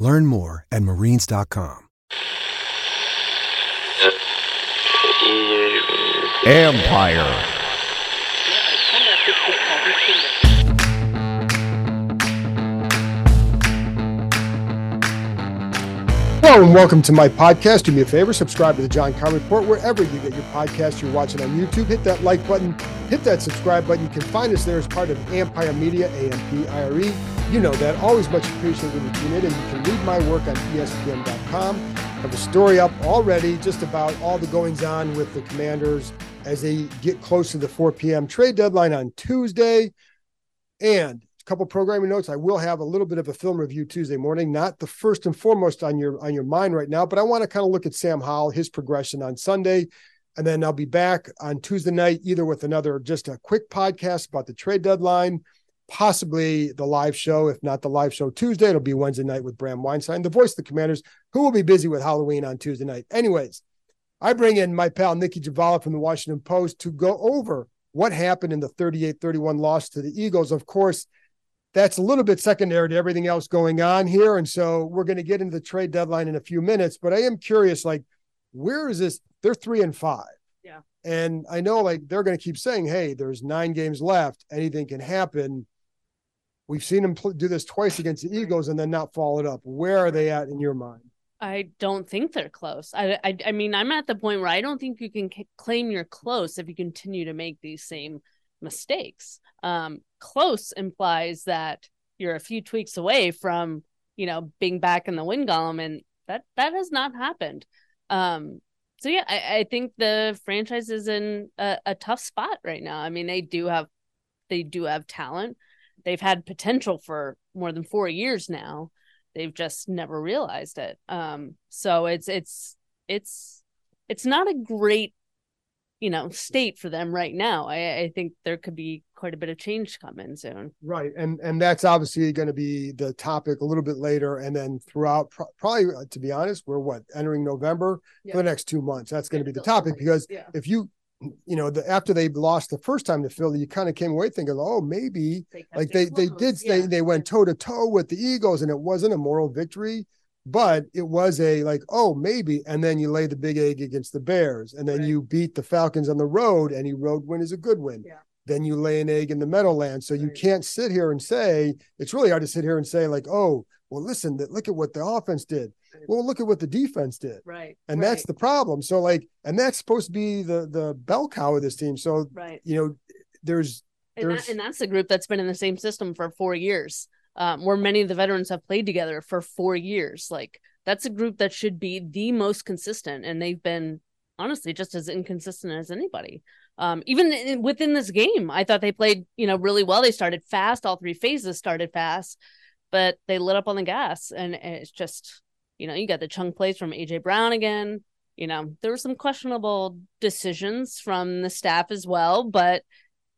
Learn more at marines.com. Ampire. Hello and welcome to my podcast. Do me a favor, subscribe to the John Keim Report wherever you get your podcast. You're watching on YouTube. Hit that like button, hit that subscribe button. You can find us there as part of Ampire Media, A-M-P-I-R-E. You know that. Always much appreciated when you tune in, and you can read my work on ESPN.com. I have a story up already just about all the goings on with the Commanders as they get close to the 4 p.m. trade deadline on Tuesday. And a couple programming notes. I will have a little bit of a film review Tuesday morning, not the first and foremost on your on your mind right now, but I want to kind of look at Sam Howell, his progression on Sunday. And then I'll be back on Tuesday night, either with another just a quick podcast about the trade deadline, possibly the live show. If not the live show Tuesday, it'll be Wednesday night with Bram Weinstein, the voice of the commanders, who will be busy with Halloween on Tuesday night. Anyways, I bring in my pal Nicki Jhabvala from the Washington Post to go over what happened in the 38 31 loss to the Eagles. Of course, that's a little bit secondary to everything else going on here. And so we're going to get into the trade deadline in a few minutes. But I am curious, like, where is this? They're three and five. Yeah. And I know, like, they're going to keep saying, hey, there's nine games left. Anything can happen. We've seen them do this twice against the Eagles and then not follow it up. Where are they at in your mind? I don't think they're close. I, I, I mean, I'm at the point where I don't think you can c- claim you're close if you continue to make these same mistakes. Um, close implies that you're a few tweaks away from, you know, being back in the win column, and that that has not happened. Um, so yeah, I, I think the franchise is in a, a tough spot right now. I mean, they do have they do have talent. They've had potential for more than four years now. They've just never realized it. Um so it's it's it's it's not a great you know state for them right now. I i think there could be quite a bit of change coming soon. Right. And and that's obviously going to be the topic a little bit later. And then throughout probably uh, to be honest we're what entering november yeah. for the next two months. That's going to be the topic because yeah. if you you know, the, after they lost the first time to Philly, you kind of came away thinking, oh, maybe they like they they did yeah. they they went toe to toe with the Eagles, and it wasn't a moral victory, but it was a like, oh, maybe. And then you lay the big egg against the Bears, and then right. you beat the Falcons on the road, and road win is a good win. Yeah. Then you lay an egg in the Meadowlands, so right. you can't sit here and say it's really hard to sit here and say like, oh, well, listen, look at what the offense did well, look at what the defense did. Right. And right. that's the problem. So like, and that's supposed to be the the bell cow of this team. So right. you know, there's and, that, and that's the group that's been in the same system for four years. Um, where many of the veterans have played together for four years. Like that's a group that should be the most consistent, and they've been honestly just as inconsistent as anybody. Um, even in, within this game, I thought they played, you know, really well. They started fast. All three phases started fast, but they lit up on the gas, and it's just you know, you got the chunk plays from AJ Brown again. You know, there were some questionable decisions from the staff as well, but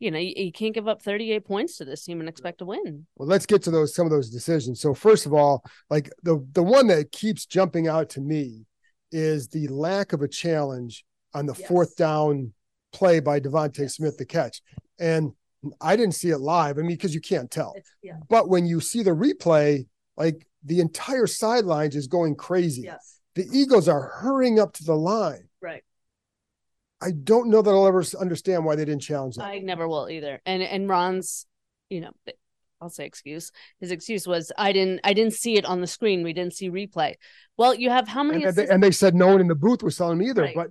you know, you, you, can't give up 38 points to this team and expect to win. Well, let's get to those some of those decisions. So first of all, like the the one that keeps jumping out to me is the lack of a challenge on the yes. fourth down play by DeVonta yes. Smith, the catch. And I didn't see it live. I mean, because you can't tell. Yeah. But when you see the replay, like the entire sidelines is going crazy. Yes. The Eagles are hurrying up to the line. Right. I don't know that I'll ever understand why they didn't challenge that. I never will either. And and Ron's, you know, I'll say excuse. His excuse was I didn't I didn't see it on the screen. We didn't see replay. Well, you have how many and, they, and they said no one in the booth was telling me either. Right. But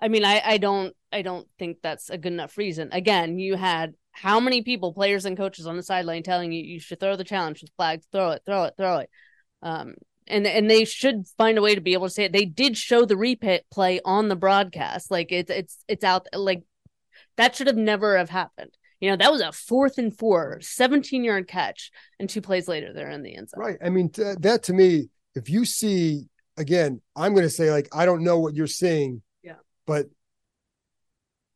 I mean, I I don't I don't think that's a good enough reason. Again, you had how many people, players and coaches on the sideline telling you you should throw the challenge, flag, throw it, throw it, throw it. Um, and and they should find a way to be able to say it. They did show the replay on the broadcast. Like it's it's it's out like that should have never have happened. You know, that was a fourth and four, 17 yard catch, and two plays later they're in the end zone. Right. I mean, t- that to me, if you see again, I'm going to say like I don't know what you're seeing. Yeah. But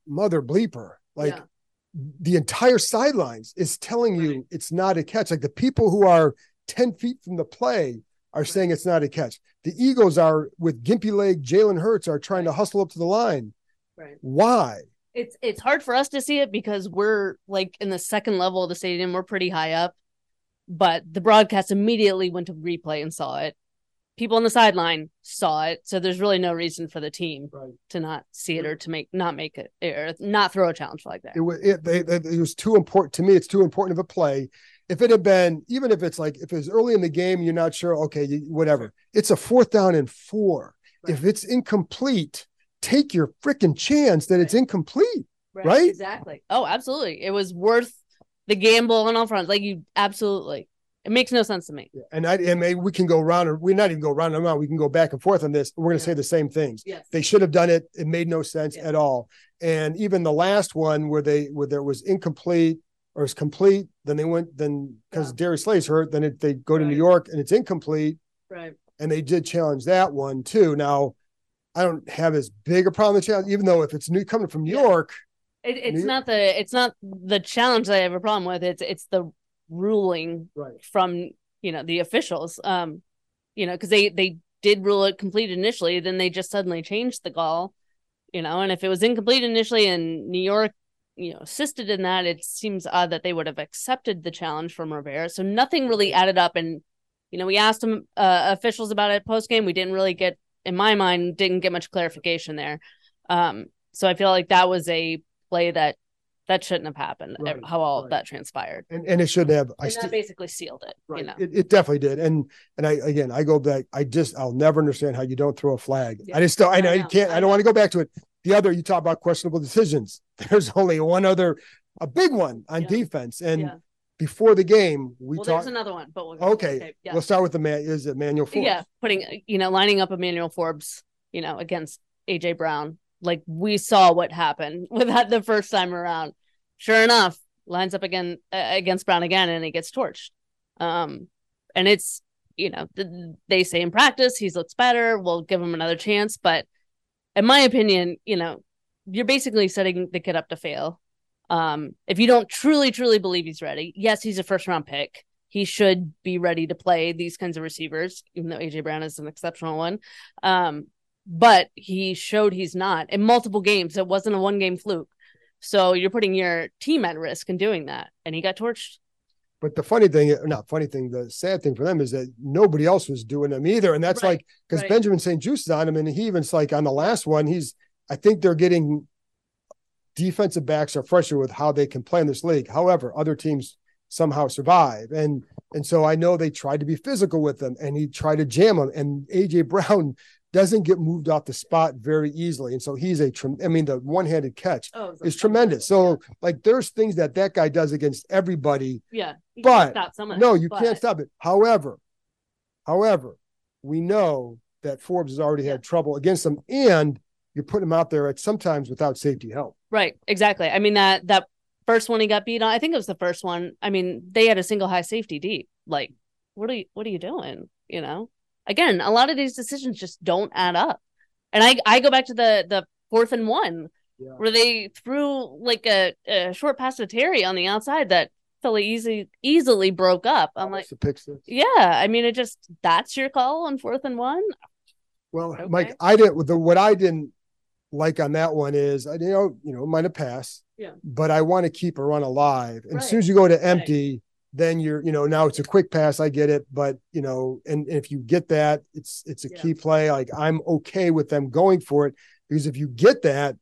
mother bleeper, like Yeah. The entire sidelines is telling you it's not a catch. Like the people who are 10 feet from the play are saying it's not a catch. The Eagles are with gimpy leg Jalen Hurts are trying to hustle up to the line. Right. Why? It's it's hard for us to see it because we're like in the second level of the stadium. We're pretty high up, but the broadcast immediately went to replay and saw it. People on the sideline saw it, so there's really no reason for the team Right. to not see it or to make not make it or not throw a challenge like that. It was it, they, they- it was too important to me. It's too important of a play. If it had been, even if it's like if it's early in the game, you're not sure. Okay, you, whatever. It's a fourth down and four. If it's incomplete, take your freaking chance that it's incomplete. right? Exactly. Oh, absolutely. It was worth the gamble on all fronts. Like you, absolutely. It makes no sense to me. And I and maybe we can go round or we're not even go round and round. We can go back and forth on this. We're going to Yeah. say the same things. Yes. They should have done it. It made no sense Yeah. at all. And even the last one where they where there was incomplete or it's complete, then they went then because Yeah. Darius Slay's hurt, then it, they go to New York and it's incomplete. Right. And they did challenge that one too. Now, I don't have as big a problem with challenge, even though if it's new coming from New Yeah. York, It, it's New- not the it's not the challenge that I have a problem with. It's it's the ruling right? from you know the officials. Um, you know, because they they did rule it complete initially, then they just suddenly changed the call. You know, and if it was incomplete initially and New York, you know, assisted in that, it seems odd that they would have accepted the challenge from Rivera. So nothing really added up. And you know, we asked them uh, officials about it post game. We didn't really get, in my mind, didn't get much clarification there. Um, so I feel like that was a play that that shouldn't have happened. Eh, right, how all of that transpired. And and it shouldn't have. I that basically sealed it. Right. You know. It, it definitely did. And and I again I go back, I just I'll never understand how you don't throw a flag. Yeah. I just don't I I know you know, can't I I don't want to go back to it. The other you talk about questionable decisions. There's only one other a big one on Yeah. defense. And Yeah. before the game, we well, talked there's another one, but we'll okay, yeah. we'll start with the man is it Manuel Forbes. yeah, putting you know lining up Emmanuel Forbes, you know, against AJ Brown. Like we saw what happened with that the first time around. Sure enough, lines up again uh, against Brown again, and he gets torched. Um, and it's you know th- they say in practice he looks better. We'll give him another chance, but in my opinion, you know, you're basically setting the kid up to fail. Um, if you don't truly, truly believe he's ready, yes, he's a first round pick. He should be ready to play these kinds of receivers, even though AJ Brown is an exceptional one. Um, but he showed he's not in multiple games. It wasn't a one game fluke. So you're putting your team at risk in doing that. And he got torched. But the funny thing, not funny thing, the sad thing for them is that nobody else was doing them either. And that's Right, like because right. Benjamin St-Juste is on him, and he even's like on the last one, he's I think they're getting defensive backs are frustrated with how they can play in this league. However, other teams somehow survive. And and so I know they tried to be physical with them and he tried to jam them. And AJ Brown doesn't get moved off the spot very easily. And so he's a, I mean, the one-handed catch Oh, is tremendous. So like there's things that that guy does against everybody yeah, But, can't stop some no, you but- can't stop it. However, however, we know that Forbes has already had trouble against them, and you're putting him out there at sometimes without safety help. Right, exactly. I mean that that first one he got beat on, I think it was the first one. I mean, they had a single high safety deep. Like, what are you what are you doing? You know? Again, a lot of these decisions just don't add up. And I I go back to the the fourth and one Yeah. where they threw like a, a short pass to Terry on the outside that Philly easy easily broke up. I'm like, Almost pick six. yeah, I mean it just that's your call on fourth and one? Well, Okay. Mike, I didn't. The what I didn't like on that one is, I you know, you know, might have passed. Yeah. But I want to keep a run alive. And as soon as you go to empty, then you're, you know, now it's a quick pass. I get it, but you know, and if you get that, it's it's a Yeah. key play. Like I'm okay with them going for it because if you get that,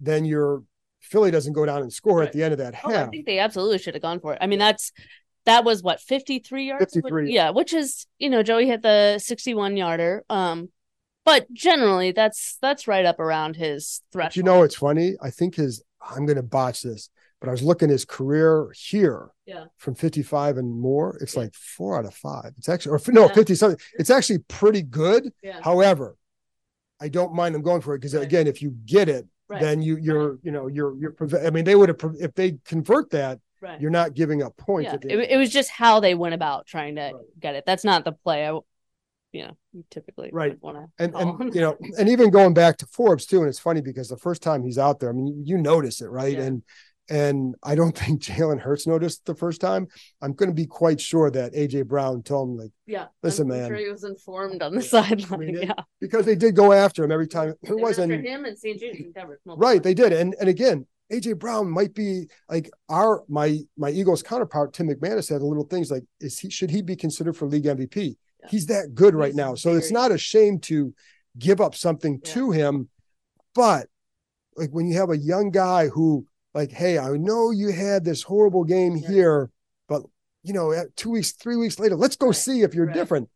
then you're Philly doesn't go down and score Right. at the end of that Oh, I think they absolutely should have gone for it. I mean, that's that was what 53 yards. 53. Yeah, which is you know Joey hit the 61 yarder. Um, but generally that's that's right up around his threshold. But you know, it's funny. I think his, I'm going to botch this, but I was looking at his career here Yeah. from 55 and more. It's Yeah. like four out of five. It's actually, or no, Yeah. 50 something. It's actually pretty good. yeah, However, I don't mind them going for it because Right. again, if you get it, right, then you, you're, you know, you're, you're, I mean, they would have, if they convert that, right. you're not giving up points. yeah. It, it was just how they went about trying to Right. get it. That's not the play. I, you know, you typically Right. want to And and you know, and even going back to Forbes too, and it's funny because the first time he's out there, I mean, you, you notice it, right? Yeah. And and I don't think Jalen Hurts noticed the first time. I'm going to be quite sure that AJ Brown told him like yeah. Listen, I'm man. sure he was informed on the sideline. I mean, it- yeah, because they did go after him every time. It wasn't after him and St-Juste. Right, they did, and and again, AJ Brown might be like our my my Eagles counterpart Tim McManus had a little things like is he should he be considered for league MVP? Yeah. He's that good right He's now, so it's not a shame to give up something Yeah. to him, but like when you have a young guy who like, hey, I know you had this horrible game here, but you know, two weeks, three weeks later, let's go Right, see if you're right. different.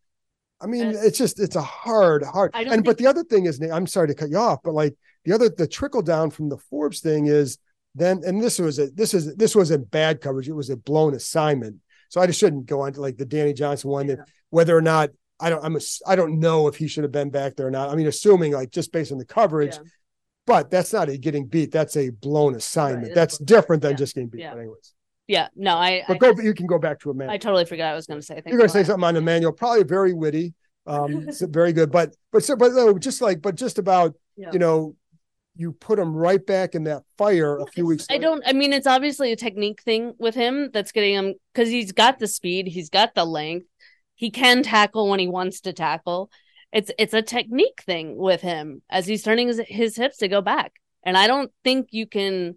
I mean, And- it's just it's a hard, hard. I And don't but the other thing is, I'm sorry to cut you off, but like the other the trickle down from the Forbes thing is then, and this was a this is this was a bad coverage. It was a blown assignment. So I just shouldn't go on to like the Danny Johnson one that whether or not I don't I'm a, I don't know if he should have been back there or not. I mean, assuming like just based on the coverage, Yeah. But that's not a getting beat. That's a blown assignment. it's that's different than Yeah. just getting beat. Yeah. But anyways, Yeah, no, I, I, but go you can go back to Emmanuel. I totally forgot I was going to say. You're going to say something on Emmanuel, probably very witty, um, very good, but but so but no, just like but just about Yeah. you know, you put him right back in that fire a few weeks. I later. don't. I mean, it's obviously a technique thing with him that's getting him because he's got the speed, he's got the length, he can tackle when he wants to tackle. It's it's a technique thing with him as he's turning his, his hips to go back, and I don't think you can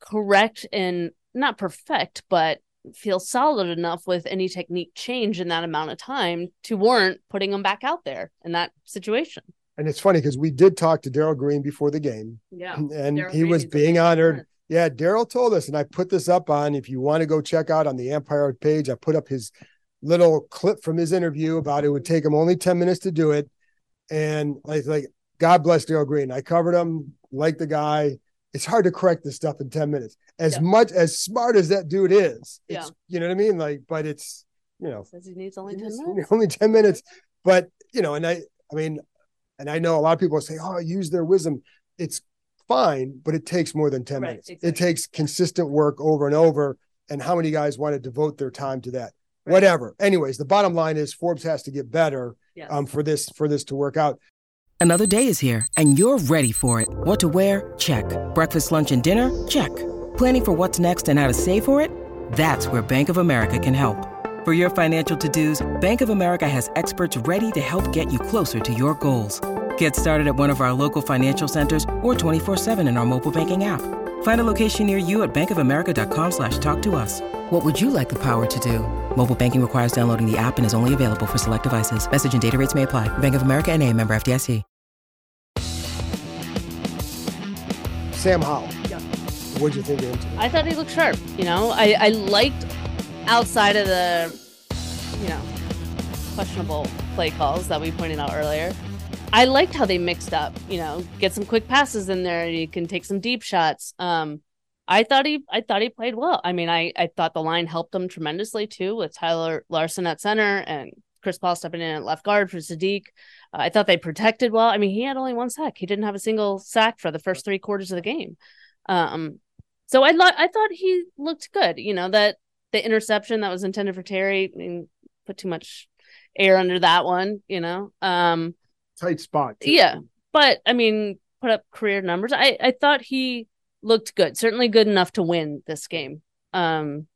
correct and not perfect, but feel solid enough with any technique change in that amount of time to warrant putting him back out there in that situation. And it's funny because we did talk to Darrell Green before the game, Yeah, and Darrell he Green was being honored. moment. Yeah, Darrell told us, and I put this up on. If you want to go check out on the Ampire page, I put up his little clip from his interview about it would take him only ten minutes to do it, and like like God bless Darrell Green. I covered him, like the guy. It's hard to correct this stuff in ten minutes. As Yeah. much as smart as that dude is, Yeah. you know what I mean. Like, but it's you know Says he needs only ten minutes. only 10 minutes but you know and i i mean and i know a lot of people say oh use their wisdom it's fine but it takes more than 10 Right, minutes it takes consistent work over and over and how many guys want to devote their time to that Right. whatever anyways the bottom line is forbes has to get better Yes. um for this for this to work out Another day is here, and you're ready for it. What to wear? Check. Breakfast, lunch, and dinner? Check. Planning for what's next and how to save for it? That's where Bank of America can help. For your financial to-dos, Bank of America has experts ready to help get you closer to your goals. Get started at one of our local financial centers or 24-7 in our mobile banking app. Find a location near you at bankofamerica.com slash talk to us. What would you like the power to do? Mobile banking requires downloading the app and is only available for select devices. Message and data rates may apply. Bank of America and a member FDIC. sam howell Yeah. what'd you think of him today? I thought he looked sharp. You know, I I liked outside of the, you know, questionable play calls that we pointed out earlier. I liked how they mixed up. You know, get some quick passes in there. And you can take some deep shots. Um, I thought he I thought he played well. I mean, I I thought the line helped him tremendously too with Tyler Larsen at center and Chris Paul stepping in at left guard for Saahdiq. Uh, I thought they protected well. I mean, he had only one sack. He didn't have a single sack for the first three quarters of the game. Um, so I lo- I thought he looked good. You know that the interception that was intended for Terry, I mean, put too much air under that one. You know, um, tight spot too. yeah, but I mean, put up career numbers. I I thought he looked good. Certainly good enough to win this game. Um,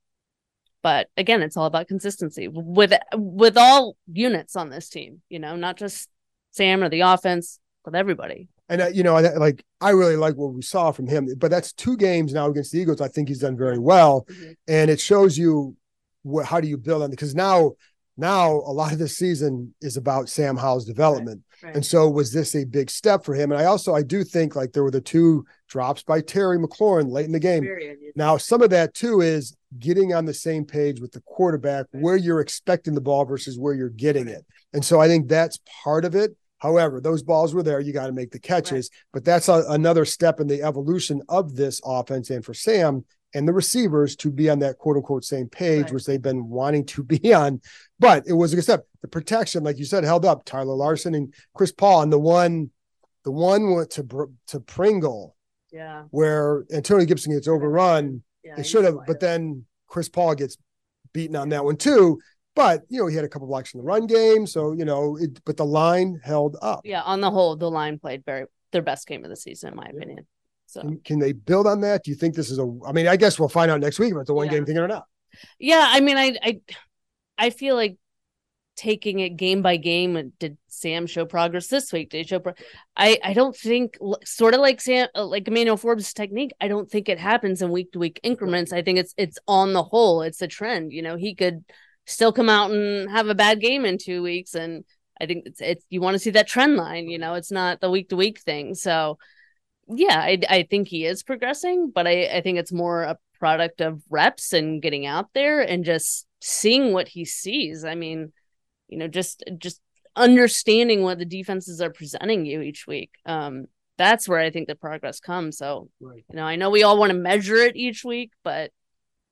but again, it's all about consistency with with all units on this team. You know, not just Sam or the offense, but everybody. And uh, you know, I, like I really like what we saw from him. But that's two games now against the Eagles. I think he's done very well, Mhm. and it shows you what how do you build on because now now a lot of this season is about Sam Howell's development. Right. And so was this a big step for him? And I also I do think like there were the two drops by Terry McLaurin late in the game. Now, some of that too is getting on the same page with the quarterback where you're expecting the ball versus where you're getting it. And so I think that's part of it. However, those balls were there. You got to make the catches, but that's a, another step in the evolution of this offense and for Sam and the receivers to be on that quote unquote same page, Right. which they've been wanting to be on. But it was a good step. The protection, like you said, held up Tyler Larsen and Chris Paul. And the one, the one went to, to Pringle Yeah. where Antonio Gibson gets overrun. Yeah. It should have, but then Chris Paul gets beaten on that one too. But you know, he had a couple blocks in the run game, so you know, it, but the line held up. Yeah, on the whole, the line played very their best game of the season, in my opinion. So Can, can they build on that? Do you think this is a? I mean, I guess we'll find out next week if it's a one game thing or not. yeah, I mean, I I I feel like taking it game by game. Did Sam show progress this week? Did he show? Pro- I I don't think sort of like Sam uh, like Emmanuel Forbes' technique. I don't think it happens in week to week increments. I think it's it's on the whole, it's a trend. You know, he could still come out and have a bad game in two weeks, and I think it's it's you want to see that trend line. You know, it's not the week to week thing. So. Yeah, I, I think he is progressing, but I, I think it's more a product of reps and getting out there and just seeing what he sees. I mean, you know, just just understanding what the defenses are presenting you each week. Um, that's where I think the progress comes. So, Right. you know, I know we all want to measure it each week, but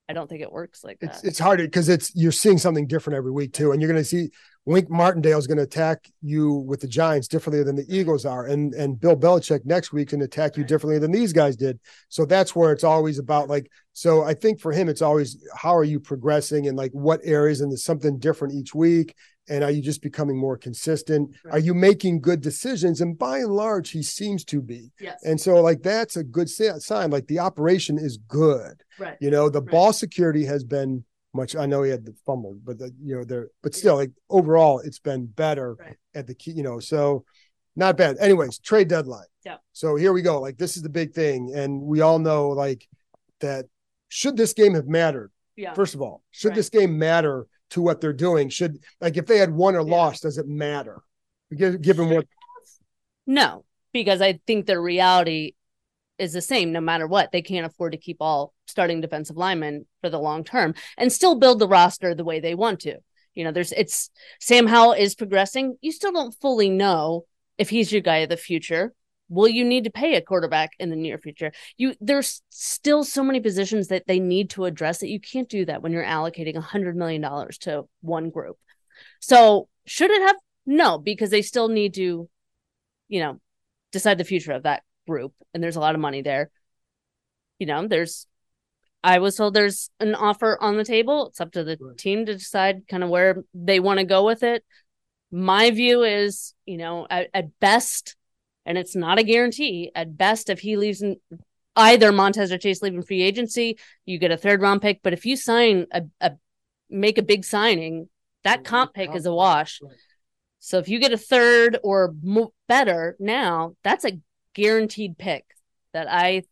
I don't think it works like It's that. it's hard because it's you're seeing something different every week too, and you're going to see Wink Martindale is going to attack you with the Giants differently than the Eagles are, and and Bill Belichick next week can attack you Right. differently than these guys did. So that's where it's always about like. So I think for him, it's always how are you progressing and like what areas, and there's something different each week. And are you just becoming more consistent? Are you making good decisions? And by and large, he seems to be. yes. And so, like, that's a good sign. Like, the operation is good. Right. You know, the Right. ball security has been much. I know he had the fumble, but the, you know, there, but still, like overall, it's been better Right. at the key. You know, so not bad. Anyways, trade deadline. Yeah. So here we go. Like, this is the big thing, and we all know like that. Should this game have mattered? Yeah. First of all, should Right. this game matter to what they're doing? Should like if they had won or Yeah. lost, does it matter? Gi- Given what No, because I think the reality is the same no matter what. They can't afford to keep all starting defensive linemen for the long term and still build the roster the way they want to. You know, there's it's Sam Howell is progressing. You still don't fully know if he's your guy of the future. Will you need to pay a quarterback in the near future? You there's still so many positions that they need to address that you can't do that when you're allocating a hundred million dollars to one group. So should it have no, because they still need to, you know, decide the future of that group. And there's a lot of money there. You know, there's I was told there's an offer on the table. It's up to the Right. team to decide kind of where they want to go with it. My view is, you know, at, at best, and it's not a guarantee, at best, if he leaves in either Montez or Chase leaving free agency, you get a third round pick. But if you sign a, a make a big signing, that comp pick is a wash. Right. So if you get a third or mo- better now, that's a guaranteed pick that I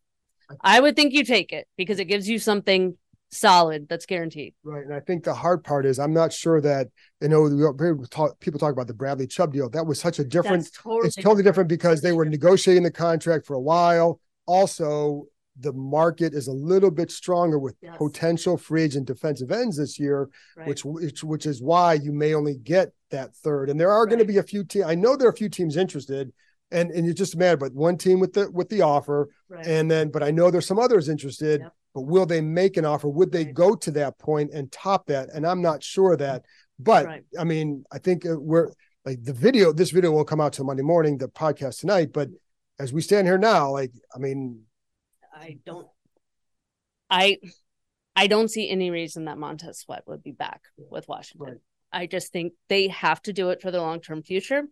I would think you take it because it gives you something solid that's guaranteed. Right. And I think the hard part is I'm not sure that, you know, we talk, people talk about the Bradley Chubb deal. That was such a different, totally it's totally different because they were negotiating the contract for a while. Also, the market is a little bit stronger with Yes. potential free agent defensive ends this year, Right. which, which which is why you may only get that third. And there are going to be a few teams. I know there are a few teams interested, and and it's just mad, but one team with the with the offer, right. and then but I know there's some others interested. Yep. But will they make an offer? Would they Right. go to that point and top that? And I'm not sure that. But Right. I mean, I think uh, we're like the video. This video won't come out till Monday morning. The podcast tonight, but as we stand here now, like I mean, I don't I I don't see any reason that Montez Sweat would be back with Washington. Right. I just think they have to do it for the long term future.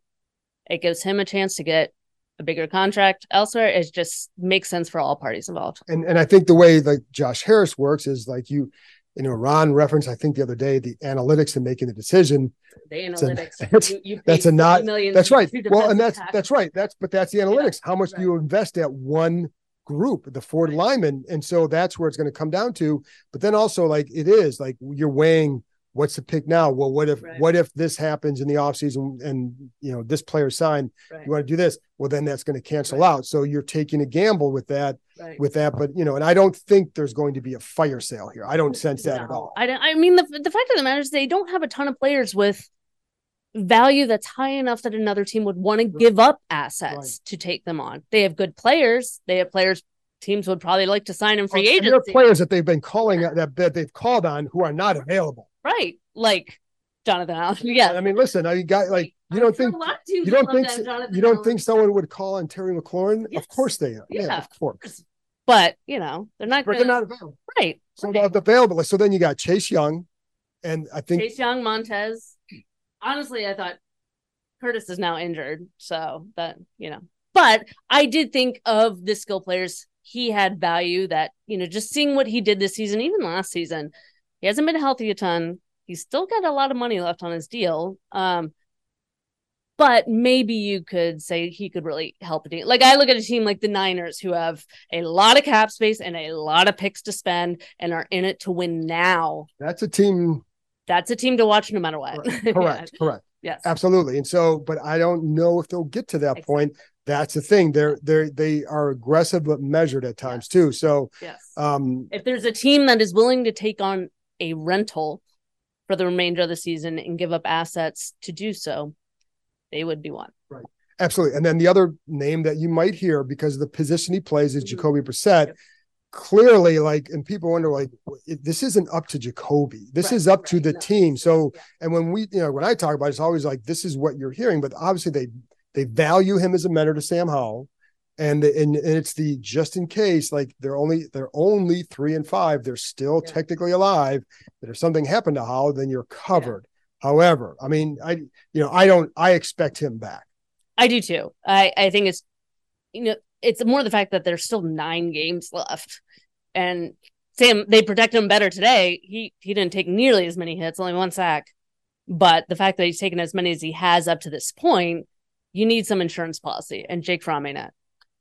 It gives him a chance to get a bigger contract elsewhere. It just makes sense for all parties involved. and and I think the way like Josh Harris works is like you, you know, Ron referenced I think the other day the analytics and making the decision. The analytics. that's- you, you That's a not. $50 million That's right. Well, and that's tackles. that's right. That's but that's the analytics. How much do you invest at one group, the Ford Right. lineman? And so that's where it's going to come down to. But then also like it is like you're weighing what's the pick now? Well, what if Right. what if this happens in the offseason and you know this player signed? Right, You want to do this? Well, then that's going to cancel Right. out. So you're taking a gamble with that with that. But you know, and I don't think there's going to be a fire sale here. I don't sense that at all. I don't, I mean the the fact of the matter is they don't have a ton of players with value that's high enough that another team would want to give up assets to take them on. They have good players. They have players teams would probably like to sign in free And there are players that they've been calling that, that they've called on who are not available. Right. Like Jonathan Allen. Yeah. I mean, listen, I got like you I'm don't think a lot of teams you don't think Jonathan you don't Allen. think someone would call on Terry McLaurin? Yes. Of course they are. Yeah, Yeah. of course. but you know, they're not But gonna they're not available. right. So right. available. So then you got Chase Young, And I think Chase Young, Montez. Honestly, I thought Curtis is now injured, so that you know. But I did think of the skill players. He had value that you know, just seeing what he did this season, even last season. He hasn't been healthy a ton. He's still got a lot of money left on his deal. Um, but maybe you could say he could really help a team. Like I look at a team like the Niners who have a lot of cap space and a lot of picks to spend and are in it to win now. that's a team. That's a team to watch no matter what. Correct. Correct. yes. Absolutely. And so, but I don't know if they'll get to that Exactly. point. That's the thing. They're they're they are aggressive but measured at times too. So Yes. um if there's a team that is willing to take on a rental for the remainder of the season and give up assets to do so, they would be one. Right. Absolutely. And then the other name that you might hear because of the position he plays is Mhm. Jacoby Brissett. Yep. Clearly, like, and people wonder, like, this isn't up to Jacoby. This Right, is up to the no. team. So, Yeah. and when we, you know, when I talk about it, it's always like, this is what you're hearing. But obviously, they they value him as a mentor to Sam Howell, and and, and it's the just in case, like they're only they're only three and five. They're still Yeah. technically alive. That if something happened to Howell, then you're covered. However, I mean, I you know, I don't. I expect him back. I do too. I, I think it's you know, it's more the fact that there's still nine games left. And Sam, they protect him better today. He he didn't take nearly as many hits, only one sack. But the fact that he's taken as many as he has up to this point, you need some insurance policy. And Jake Fromm ain't it.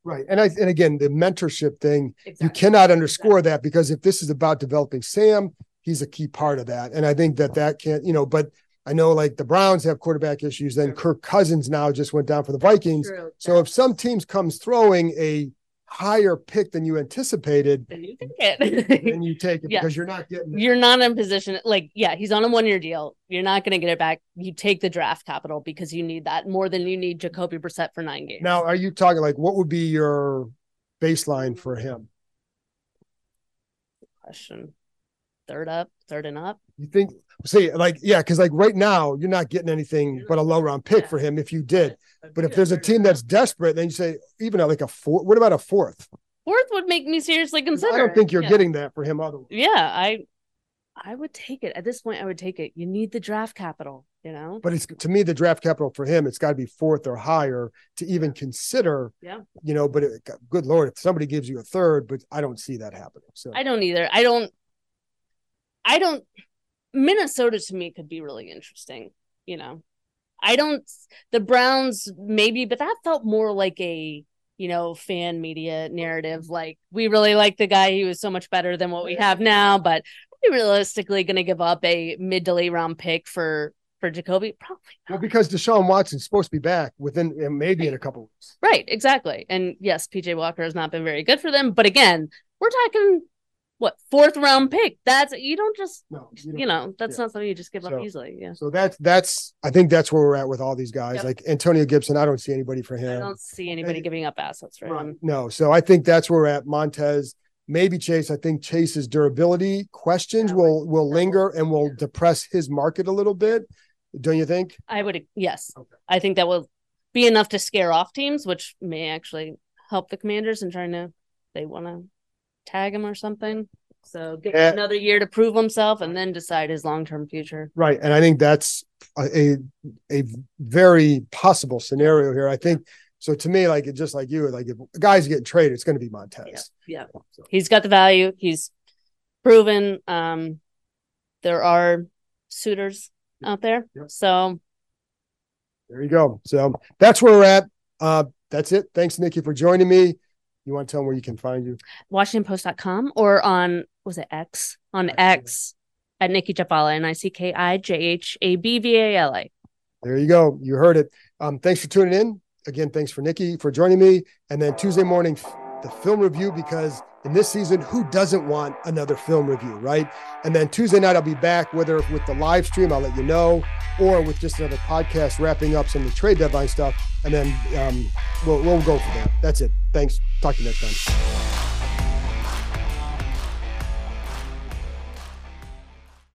Right. And I and again, the mentorship thing, you cannot underscore that because if this is about developing Sam, he's a key part of that. And I think that that can't, you know, but I know like the Browns have quarterback issues. Then Kirk Cousins now just went down for the Vikings. True. So if some teams comes throwing a higher pick than you anticipated, then you take it. then you take it Yeah. because you're not getting it. you're not in position like yeah he's on a one year deal you're not going to get it back you take the draft capital because you need that more than you need jacoby Brissett for nine games Now, are you talking like what would be your baseline for him? question third up third and up You think, see, like, yeah, because like right now, you're not getting anything but a low round pick for him if you did. But if there's a team that's desperate, then you say even like a four. What about a fourth? fourth would make me seriously consider I don't think you're yeah. getting that for him. Otherwise, yeah i i would take it at this point i would take it you need the draft capital you know but it's to me the draft capital for him. It's got to be fourth or higher to even consider. Yeah. You know, but it, good lord, if somebody gives you a third, but I don't see that happening. So i don't either i don't i don't minnesota to me could be really interesting you know? I don't the browns maybe but that felt more like a you know fan media narrative. Like we really like the guy. He was so much better than what we have now but are we realistically going to give up a mid to late round pick for for jacoby? Probably well, because Deshaun Watson's supposed to be back within uh, maybe in a couple weeks. Right, exactly. And yes, PJ Walker has not been very good for them, but again, we're talking what fourth round pick. That's you don't just No, you know, that's yeah. not something you just give So- up easily. Yeah. So that's that's I think that's where we're at with all these guys. Yep. Like Antonio Gibson, I don't see anybody for him. I don't see anybody giving up assets for Right. him. No, so I think that's where we're at. Montez, maybe Chase. I think Chase's durability questions will will linger and will yeah. depress his market a little bit. Don't you think? I would yes. Okay. I think that will be enough to scare off teams, which may actually help the commanders in trying to they want to tag him or something. So give him another year to prove himself and then decide his long term future. Right, and I think that's a a, very possible scenario here. I think so. To me, like it just like you, like if guy's getting traded, it's going to be Montez. Yeah. So- he's got the value. He's proven. Um, there are suitors out there. Yep. So There you go. So that's where we're at. Uh, that's it. Thanks, Nicki, for joining me. You want to tell them where you can find you? WashingtonPost.com or on was it X on X, X at Nicki Jhabvala N I C K I J H A B V A L A. There you go. You heard it. Um, thanks for tuning in. Again, thanks for Nicki for joining me. And then Tuesday morning, the film review, because in this season, who doesn't want another film review, right? And then Tuesday night, I'll be back, whether with the live stream, I'll let you know, or with just another podcast wrapping up some of the trade deadline stuff. And then um, we'll, we'll go for that. That's it. Thanks. Talk to you next time.